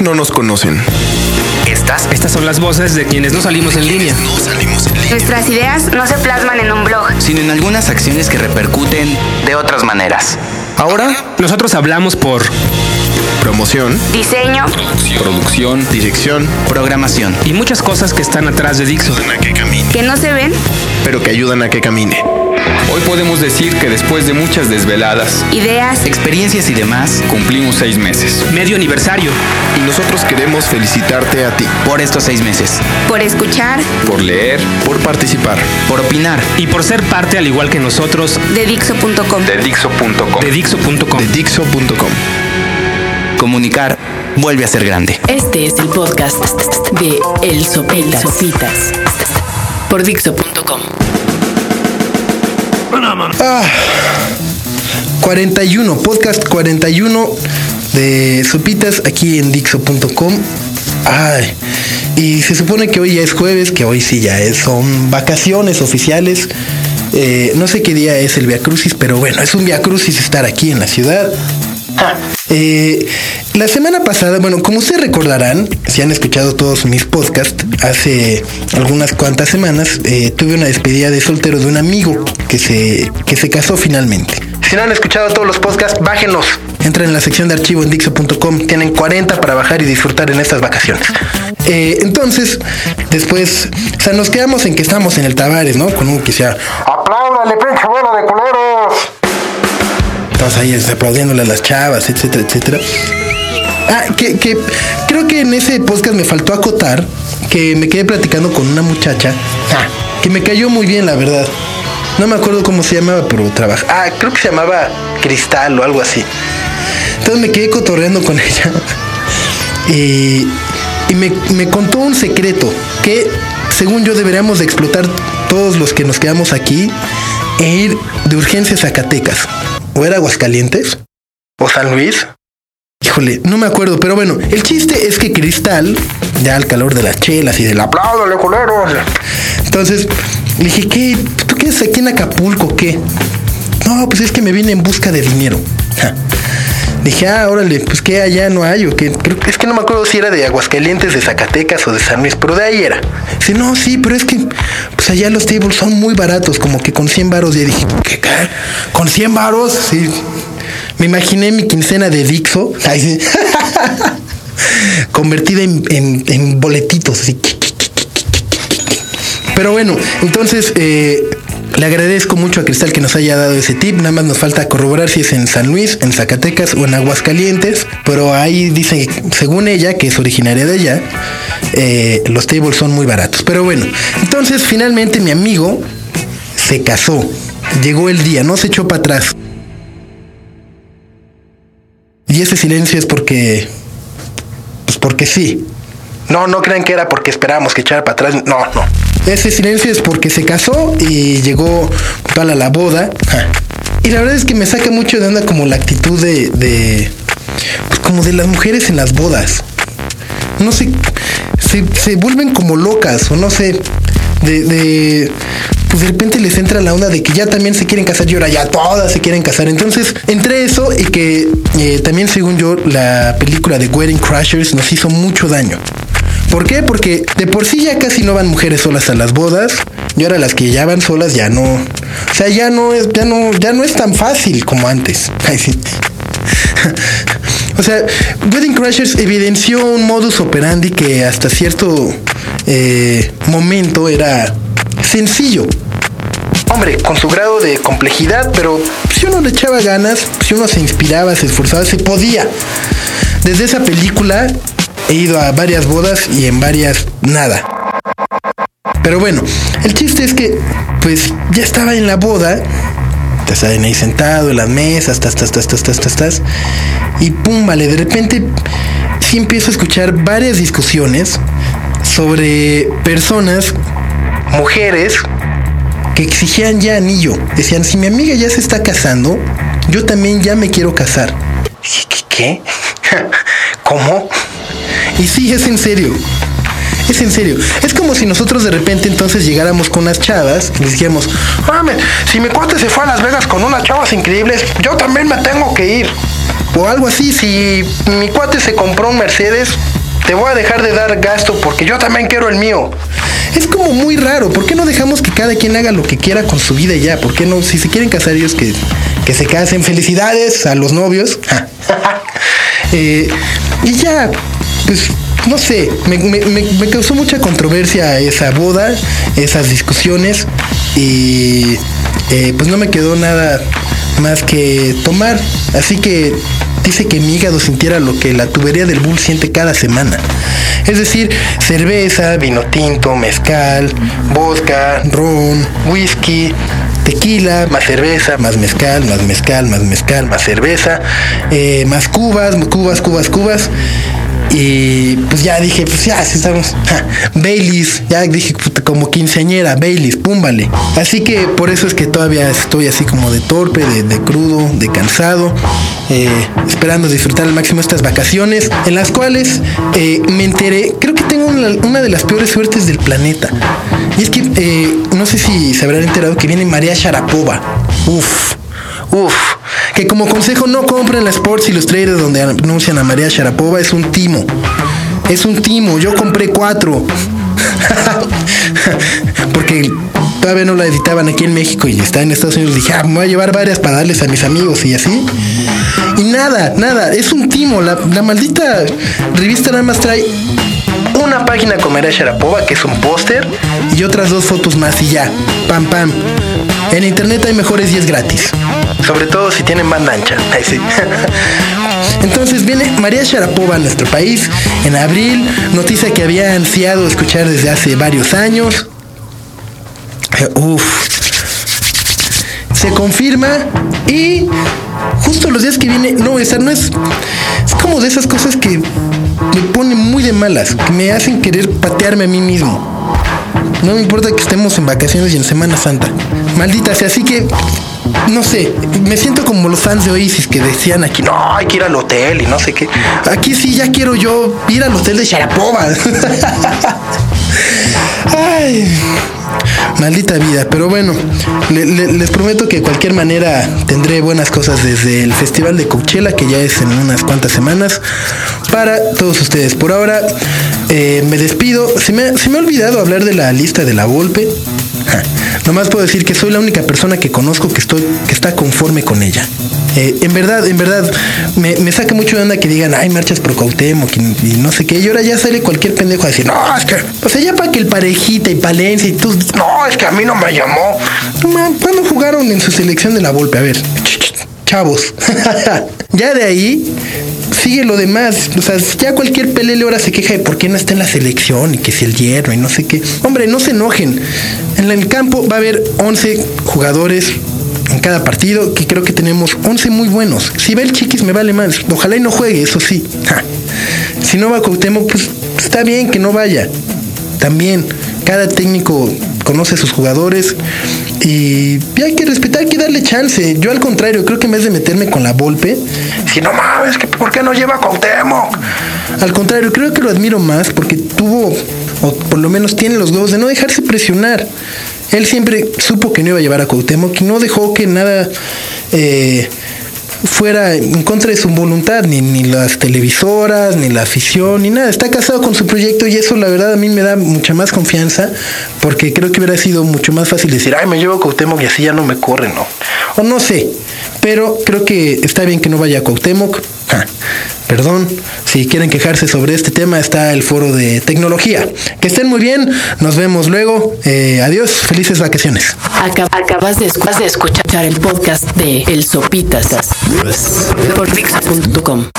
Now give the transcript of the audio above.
ustedes no nos conocen. Estas, estas son las voces de quienes no salimos en línea. Nuestras ideas no se plasman en un blog. sino en algunas acciones que repercuten de otras maneras. Ahora, Nosotros hablamos por promoción, Diseño, Producción, dirección, programación. y muchas cosas que están atrás de Dixo. que no se ven, pero que ayudan a que camine. Hoy podemos decir que después de muchas desveladas, ideas, Experiencias y demás cumplimos seis meses. Medio aniversario. Y nosotros queremos felicitarte a ti por estos seis meses. por escuchar Por leer, por participar. Por opinar. Y por ser parte, al igual que nosotros, de Dixo.com. de Dixo.com. de Dixo.com. De Dixo.com. Comunicar vuelve a ser grande. Este es el podcast de El Sopitas. Sopitas. Por Dixo.com. 41, podcast 41 de Sopitas aquí en Dixo.com. Ay, y se supone que hoy ya es jueves, que hoy sí ya es, son vacaciones oficiales. Eh, no sé qué día es el Via Crucis, pero bueno, es un Via Crucis estar aquí en la ciudad. Eh, la semana pasada, bueno, como ustedes recordarán, si han escuchado todos mis podcasts, hace algunas cuantas semanas eh, tuve una despedida de soltero de un amigo que se, que se casó finalmente. Si no han escuchado todos los podcasts, bájenlos. Entren en la sección de archivo en Dixo.com. Tienen 40 para bajar y disfrutar en estas vacaciones. Eh, entonces, después, o sea, nos quedamos en que estamos en el Tavares, ¿no? Con un que sea, ¡apláudale, pinche bola! Todos ahí aplaudiéndole a las chavas, etcétera, etcétera. Ah, que, que creo que en ese podcast me faltó acotar que me quedé platicando con una muchacha ah, que me cayó muy bien, la verdad. No me acuerdo cómo se llamaba, pero trabaja. Ah, creo que se llamaba Cristal o algo así. Entonces me quedé cotorreando con ella. Y, y me, me contó un secreto que, según yo, deberíamos de explotar todos los que nos quedamos aquí e ir de urgencia a Zacatecas. ¿O era Aguascalientes? ¿O San Luis? Híjole, no me acuerdo, pero bueno, el chiste es que Cristal, ya al calor de las chelas y del aplauso, culero. Entonces, le dije, ¿qué? ¿Tú qué haces aquí en Acapulco? ¿Qué? No, pues es que me vine en busca de dinero. Ja. Dije, ah, órale, pues que allá no hay o. Creo- Es que no me acuerdo si era de Aguascalientes, de Zacatecas o de San Luis, pero de ahí era. Dice, no, sí, pero es que pues allá los tables son muy baratos, como que con 100 varos. Y dije, ¿qué? qué? ¿Con 100 varos? Sí. Me imaginé mi quincena de Dixo. Ay, sí. Convertida en, en- en boletitos. Así. Pero bueno, entonces eh, le agradezco mucho a Cristal que nos haya dado ese tip. Nada más nos falta corroborar si es en San Luis, en Zacatecas o en Aguascalientes. Pero ahí dice, según ella, que es originaria de allá, eh, los tables son muy baratos. Pero bueno, entonces finalmente mi amigo se casó. Llegó el día, no se echó para atrás. Y ese silencio es porque. Pues porque sí. No, no crean que era porque esperábamos que echara para atrás. No, no. Ese silencio es porque se casó y llegó toda la boda. Ja. Y la verdad es que me saca mucho de onda como la actitud de. de pues como de las mujeres en las bodas. No sé. Se, se vuelven como locas o no sé. De, de. Pues de repente les entra la onda de que ya también se quieren casar y ahora ya todas se quieren casar. Entonces, entre eso y que eh, también, según yo, la película de Wedding Crashers nos hizo mucho daño. ¿Por qué? Porque de por sí ya casi no van mujeres solas a las bodas. Y ahora las que ya van solas ya no. O sea, ya no es, ya no, ya no es tan fácil como antes. Ay, sí. O sea, Wedding Crashers evidenció un modus operandi que hasta cierto eh, momento era sencillo. Hombre, con su grado de complejidad, pero si uno le echaba ganas, si uno se inspiraba, se esforzaba, se podía. Desde esa película he ido a varias bodas y en varias nada. Pero bueno, el chiste es que pues ya estaba en la boda, ya saben ahí sentado en las mesas, tas, tas, tas, tas, tas, tas, tas, y pum, vale, de repente sí empiezo a escuchar varias discusiones sobre personas, mujeres, que exigían ya anillo. Decían, si mi amiga ya se está casando, yo también ya me quiero casar. ¿Qué? ¿Cómo? Y sí, es en serio. Es en serio. Es como si nosotros de repente entonces llegáramos con unas chavas y les dijéramos, "Mame, si mi cuate se fue a Las Vegas con unas chavas increíbles, yo también me tengo que ir. o algo así. Si mi cuate se compró un Mercedes, te voy a dejar de dar gasto porque yo también quiero el mío. Es como muy raro. ¿Por qué no dejamos que cada quien haga lo que quiera con su vida ya? ¿Por qué no? Si se quieren casar ellos, que, que se casen. Felicidades a los novios. Eh, y ya, pues no sé, me, causó mucha controversia esa boda, esas discusiones y eh, pues no me quedó nada más que tomar. Así que dice que mi hígado sintiera lo que la tubería del bull siente cada semana. Es decir, cerveza, vino tinto, mezcal, vodka, ron, whisky, tequila, más cerveza, más mezcal, más mezcal, más mezcal, más cerveza, eh, más cubas, cubas, cubas, cubas. Y pues ya dije, pues ya, si estamos. ja, Baileys, ya dije como quinceañera, Baileys, púmbale. Así que por eso es que todavía estoy así como de torpe, de, crudo, de cansado, eh, esperando disfrutar al máximo estas vacaciones, en las cuales eh, me enteré, creo que tengo una, una de las peores suertes del planeta. Y es que eh, no sé si se habrán enterado que viene María Sharapova. Uf. Uf, que como consejo no compren la Sports Illustrated donde anuncian a María Sharapova, es un timo. Es un timo, yo compré cuatro. Porque todavía no la editaban aquí en México y está en Estados Unidos. Dije, ah, me voy a llevar varias para darles a mis amigos y así. Y nada, nada, es un timo. La, la maldita revista nada más trae una página con María Sharapova, que es un póster, y otras dos fotos más y ya. Pam, pam. En internet hay mejores y es gratis. Sobre todo si tienen banda ancha. Ahí sí. Entonces viene María Sharapova a nuestro país en abril, noticia que había ansiado escuchar desde hace varios años. Eh, Uf. Se confirma y justo los días que viene, no, esa no es, es como de esas cosas que me ponen muy de malas, que me hacen querer patearme a mí mismo. No me importa que estemos en vacaciones y en Semana Santa. Maldita sea, así que no sé, me siento como los fans de Oasis que decían aquí, no, hay que ir al hotel y no sé qué. Aquí sí ya quiero yo ir al hotel de Sharapova. Ay, maldita vida, pero bueno, le- le- les prometo que de cualquier manera tendré buenas cosas desde el Festival de Coachella, que ya es en unas cuantas semanas, para todos ustedes. Por ahora, eh, me despido. Se me, se me ha olvidado hablar de la lista de la Volpe. Nomás puedo decir que soy la única persona que conozco que estoy que está conforme con ella. Eh, en verdad, en verdad, me, saca mucho de onda que digan, ay, marchas pro Cuauhtémoc y, no sé qué. Y ahora ya sale cualquier pendejo a decir, no, es que, o sea, ya para que el parejita y Palencia y tú, no, es que a mí no me llamó. ¿cuándo jugaron en su selección de la Volpe? A ver, ch- ch- chavos. ya de ahí sigue lo demás. O sea, ya cualquier pelele ahora se queja de por qué no está en la selección y que si el hierro y no sé qué. Hombre, no se enojen. En el campo va a haber 11 jugadores en cada partido, que creo que tenemos 11 muy buenos. Si va el Chiquis me vale más. Ojalá y no juegue, eso sí. Si no va Cuauhtémoc, pues está bien que no vaya. También cada técnico conoce a sus jugadores y hay que respetar, hay que darle chance. Yo al contrario, creo que en vez de meterme con la Volpe, si no mames, que ¿por qué no lleva a Cuauhtémoc? Al contrario, creo que lo admiro más porque tuvo, o por lo menos tiene los huevos de no dejarse presionar. Él siempre supo que no iba a llevar a Cuauhtémoc y no dejó que nada eh, fuera en contra de su voluntad, ni, ni las televisoras, ni la afición, ni nada. Está casado con su proyecto y eso la verdad a mí me da mucha más confianza porque creo que hubiera sido mucho más fácil decir, ay, me llevo a Cuauhtémoc y así ya no me corre, ¿no? O no sé, pero creo que está bien que no vaya a Cuauhtémoc. Ja, perdón, si quieren quejarse sobre este tema está el foro de tecnología. Que estén muy bien, nos vemos luego. Eh, adiós, felices vacaciones. Acab- acabas de, escu- de escuchar el podcast de El Sopitas por Dixo.com.